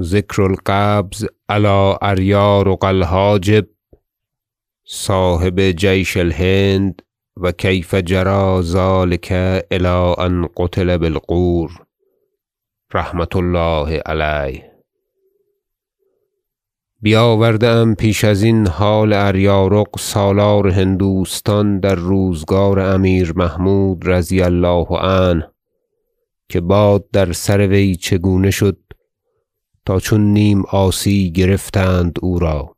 ذکر القبض علی اریارق الحاجب صاحب جیش الهند و کیف جری ذلک الی ان قتل بالغور رحمة الله علیه. بیاورده ام پیش ازین حال اریارق سالار هندوستان در روزگار امیر محمود رضی الله عنه که باد در سر وی چگونه شد تا چون نیم عاصی گرفتند او را.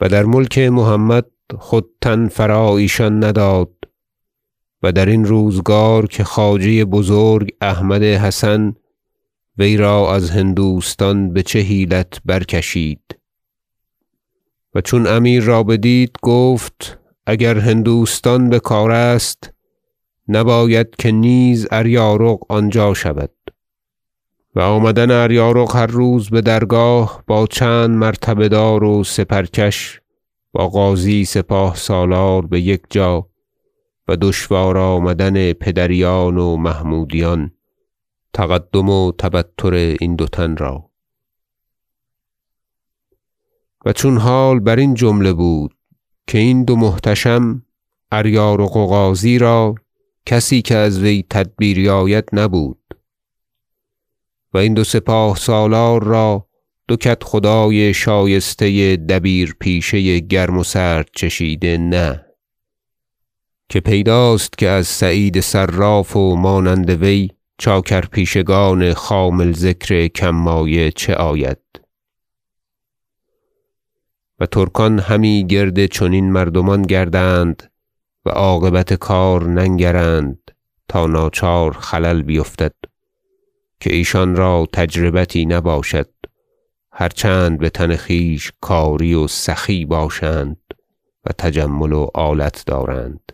و در ملک محمد خود تن فرا ایشان نداد و درین روزگار که خواجه بزرگ احمد حسن وی را از هندوستان بچه حیلت برکشید. و چون امیر را بدید گفت اگر هندوستان بکار است نباید که نیز اریارق آنجا شود. و آمدن اریارق هر روز بدرگاه با چند مرتبه دار و سپرکش با غازی سپاه سالار بیکجا و دشوار آمدن پدریان و محمودیان تقدم و تبطر این دو تن را. و چون حال برین جمله بود که این دو محتشم اریارق و غازی را کسی که از وی تدبیری آید نبود. و این دو سپاه سالار را دو کدخدای شایسته دبیر پیشه گرم و سرد چشیده نه که پیداست که از سعید صراف و مانند وی چاکرپیشگان خامل ذکر کم مایه چه آید. و ترکان همی گرد چنین مردمان گردند و عاقبت کار ننگرند تا ناچار خلل بیفتد. که ایشان را تجربتی نباشد. هر چند بتن خویش کاری و سخی باشند و تجمل و آلت دارند.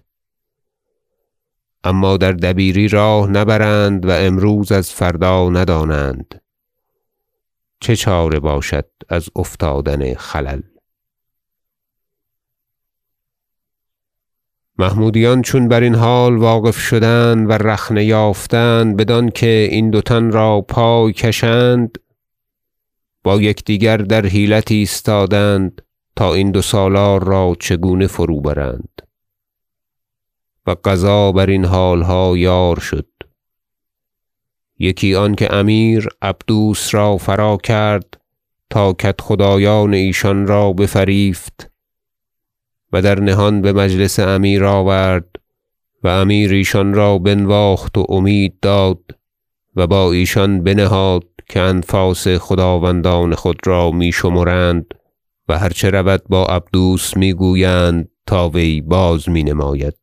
اما در دبیری راه نبرند و امروز از فردا ندانند. چه چاره باشد از افتادن خلل؟ محمودیان چون برین حال واقف شدند و رخنه یافتند بدانکه این دو تن را پای کشند با یکدیگر در حیلت ایستادند تا این دو سالار را چگونه فروبرند و قضا برین حالها یار شد. یکی آنکه امیر عبدوس را فرا کرد تا کدخدایان ایشان را بفریفت و در نهان بمجلس امیر آورد و امیر ایشان را بنواخت و امید داد و با ایشان بنهاد که انفاس خداوندان خود را می شمرند و هر چه رود با عبدوس می‌گویند تا وی باز می نماید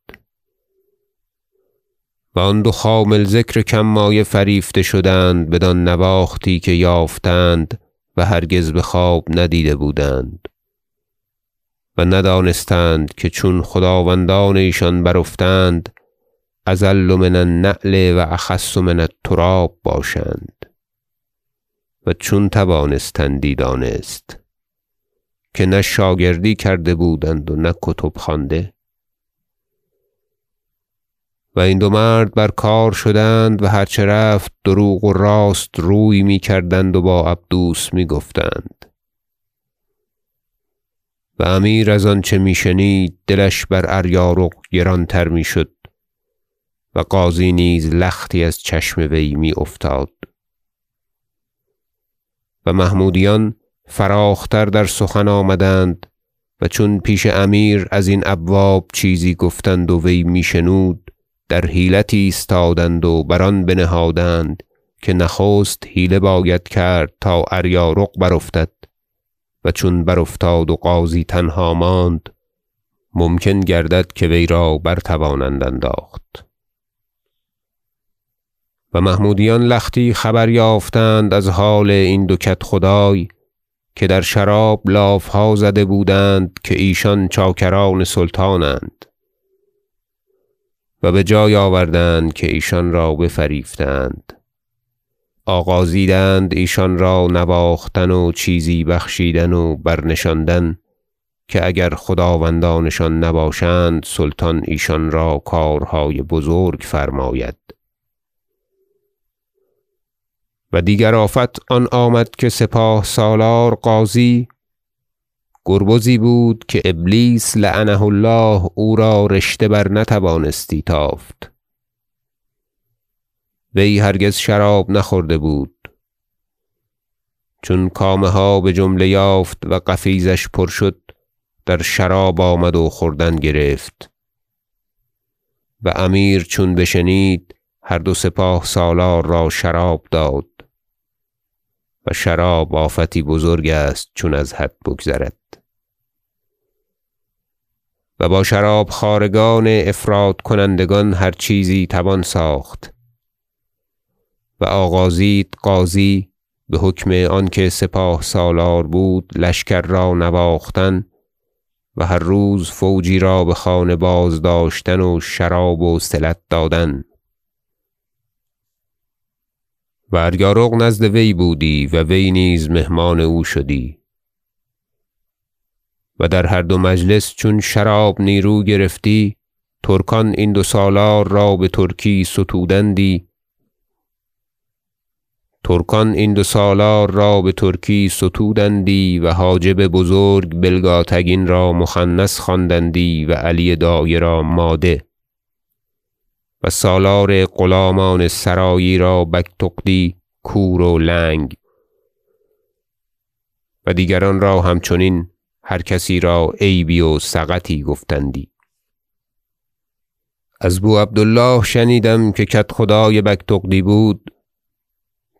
و آن دو خامل ذکر کم مایه فریفته شدند بدان نواختی که یافتند و هرگز بخواب ندیده بودند. و ندانستند که چون خداوندان ایشان برافتند اذل من النعل و اخس من التراب باشند. و چون توانستندی دانست که نه شاگردی کرده بودند و نه کتب خوانده. و این دو مرد بر کار شدند و هر چه رفت دروغ و راست روی می‌کردند و با عبدوس می‌گفتند. و امیر از آنچه می شنید دلش بر اریارق گرانتر می‌شد و غازی نیز لختی از چشم وی می افتاد و محمودیان فراخ تر در سخن آمدند و چون پیش امیر ازین ابواب چیزی گفتند و وی می شنود در حیلت ایستادند و بر آن بنهادند که نخست حیله باید کرد تا اریارق برافتد. و چون برافتاد و غازی تنها ماند ممکن گردد که وی را برتوانند انداخت. و محمودیان لختی خبر یافتند از حال این دو کدخدای که در شراب لافها زده بودند که ایشان چاکران سلطانند و بجای آوردند که ایشان را بفریفتند. آغازیدند ایشان را نواختن و چیزی بخشیدن و برنشاندن که اگر خداوندانشان نباشند سلطان ایشان را کارهای بزرگ فرماید. و دیگر آفت آن آمد که سپاه سالار غازی گربزی بود که ابلیس لعنه الله او را رشته برنتوانستی تافت. وی هرگز شراب نخورده بود. چون کامه ها بجمله یافت و قفیزش پر شد در شراب آمد و خوردن گرفت. و امیر چون بشنید هر دو سپاه سالار را شراب داد. و شراب آفتی بزرگ است چون از حد بگذرد. و با شراب خوارگان افراط کنندگان هر چیزی توان ساخت. و آغازید غازی بحکم آنکه سپاه سالار بود لشکر را نواختن و هر روز فوجی را بخانه بازداشتن و شراب و وصلت دادن. و اریارق نزد وی بودی و وی نیز مهمان او شدی. و در هر دو مجلس چون شراب نیرو گرفتی ترکان این دو سالار را بترکی ستودندی ترکان این دو سالار را بترکی ستودندی و حاجب بزرگ بلگاتگین را مخنث خواندندی و علی دایه را ماده. و سالار غلامان سرایی را بگتغدی کور و لنگ. و دیگران را همچنین هر کسی را عیبی و سقطی گفتندی. از بو عبد الله شنیدم که کدخدای بگتغدی بود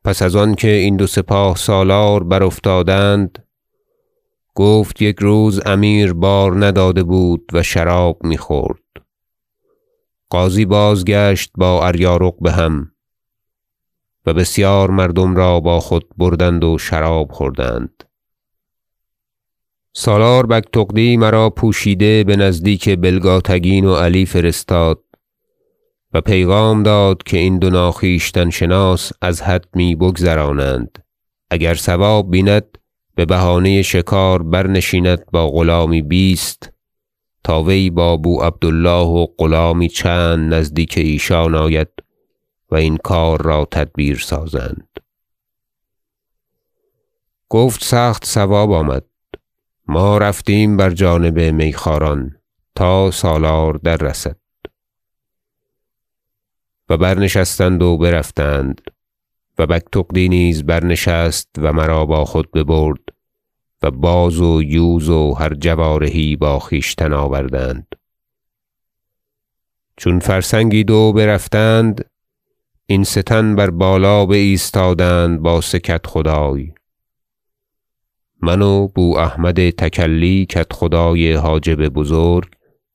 پس از آنکه این دو سپاه سالار برافتادند گفت یک روز امیر بار نداده بود و شراب می‌خورد. غازی بازگشت با اریارق بهم و بسیار مردم را با خود بردند و شراب خوردند. سالار بگتغدی مرا پوشیده بنزدیک بلگاتگین و علی فرستاد. و پیغام داد که این دو ناخویشتن شناس از حد می بگذرانند. اگر صواب بیند ببهانه شکار برنشیند با غلامی بیست. تا وی با بو عبد الله و غلامی چند نزدیک ایشان آید و این کار را تدبیر سازند. گفت سخت صواب آمد. ما رفتیم بر جانب میخواران تا سالار دررسد و برنشستند و برفتند و بگتغدی نیز برنشست و مرا با خود ببرد و باز و یوز و هر جوارحی با خویشتن آوردند. چون فرسنگی دو برفتند این سه تن بر بالا بایستادند با سه کدخدای من و بو احمد تکلی کدخدای حاجب بزرگ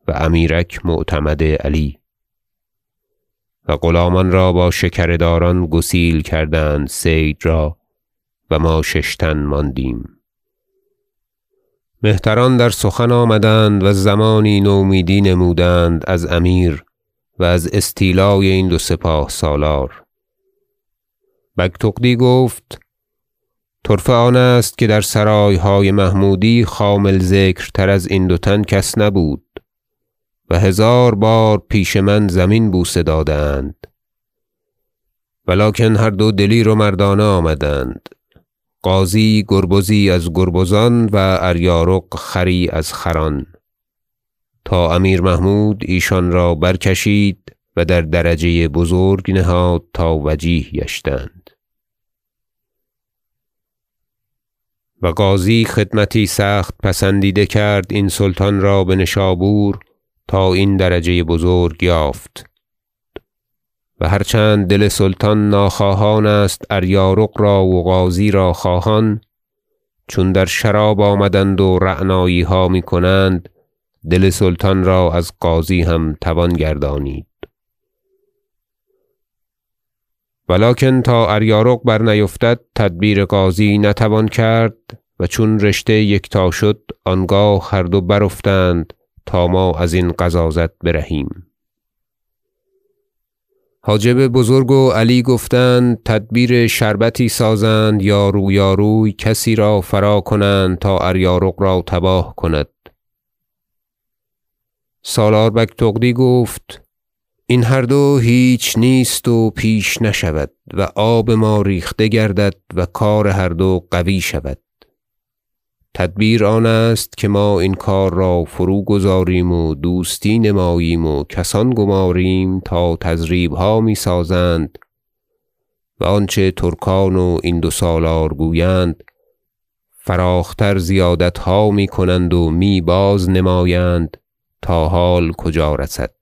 و امیرک معتمد علی. و غلامان را با شکره داران گسیل کردند صید را و ما شش تن ماندیم. مهتران در سخن آمدند و زمانی نومیدی نمودند از امیر و از استیلای این دو سپاه سالار. بگتغدی گفت طرفه آن است که در سرایهای محمودی خامل ذکرتر از این دو تن کس نبود. و هزار بار پیش من زمین بوسه دادند. ولکن هر دو دلیر و مردانه آمدند. غازی گربزی از گربزان و اریارق خری از خران. تا امیر محمود ایشان را برکشید و در درجه بزرگ نهاد تا وجیه گشتند. و غازی خدمتی سخت پسندیده کرد این سلطان را بنشابور تا این درجه بزرگ یافت. و هر چند دل سلطان ناخواهان است اریارق را و غازی را خواهان چون در شراب آمدند و رعناییها می‌کنند دل سلطان را از غازی هم توان گردانید. ولکن تا اریارق برنیفتد تدبیر غازی نتوان کرد و چون رشته یکتا شد آنگاه هر دو برافتند تا ما ازین غضاضت برهیم. حاجب بزرگ و علی گفتند تدبیر شربتی سازند یا رویاروی کسی را فراکنند تا اریارق را تباه کند. سالار بگتغدی گفت این هر دو هیچ نیست و پیش نشود و آب ما ریخته گردد و کار هر دو قوی شود. تدبیر آن است که ما این کار را فروگذاریم و دوستی نماییم و کسان گماریم تا تضریبها می‌سازند و آنچه ترکان و این دو سالار گویند فراخ تر زیادتها می‌کنند و می بازنمایند تا حال کجا رسد.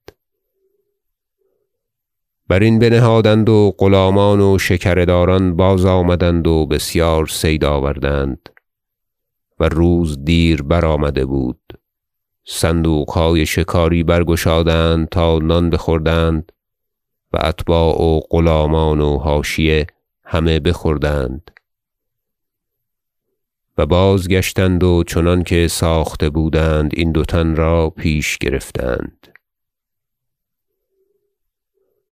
برین بنهادند و غلامان و شکره داران بازآمدند و بسیار صید آوردند. و روز دیر برآمده بود. صندوقهای شکاری برگشادند تا نان بخوردند و اتباع و غلامان و حاشیه همه بخوردند. و بازگشتند و چنانکه ساخته بودند این دو تن را پیش گرفتند.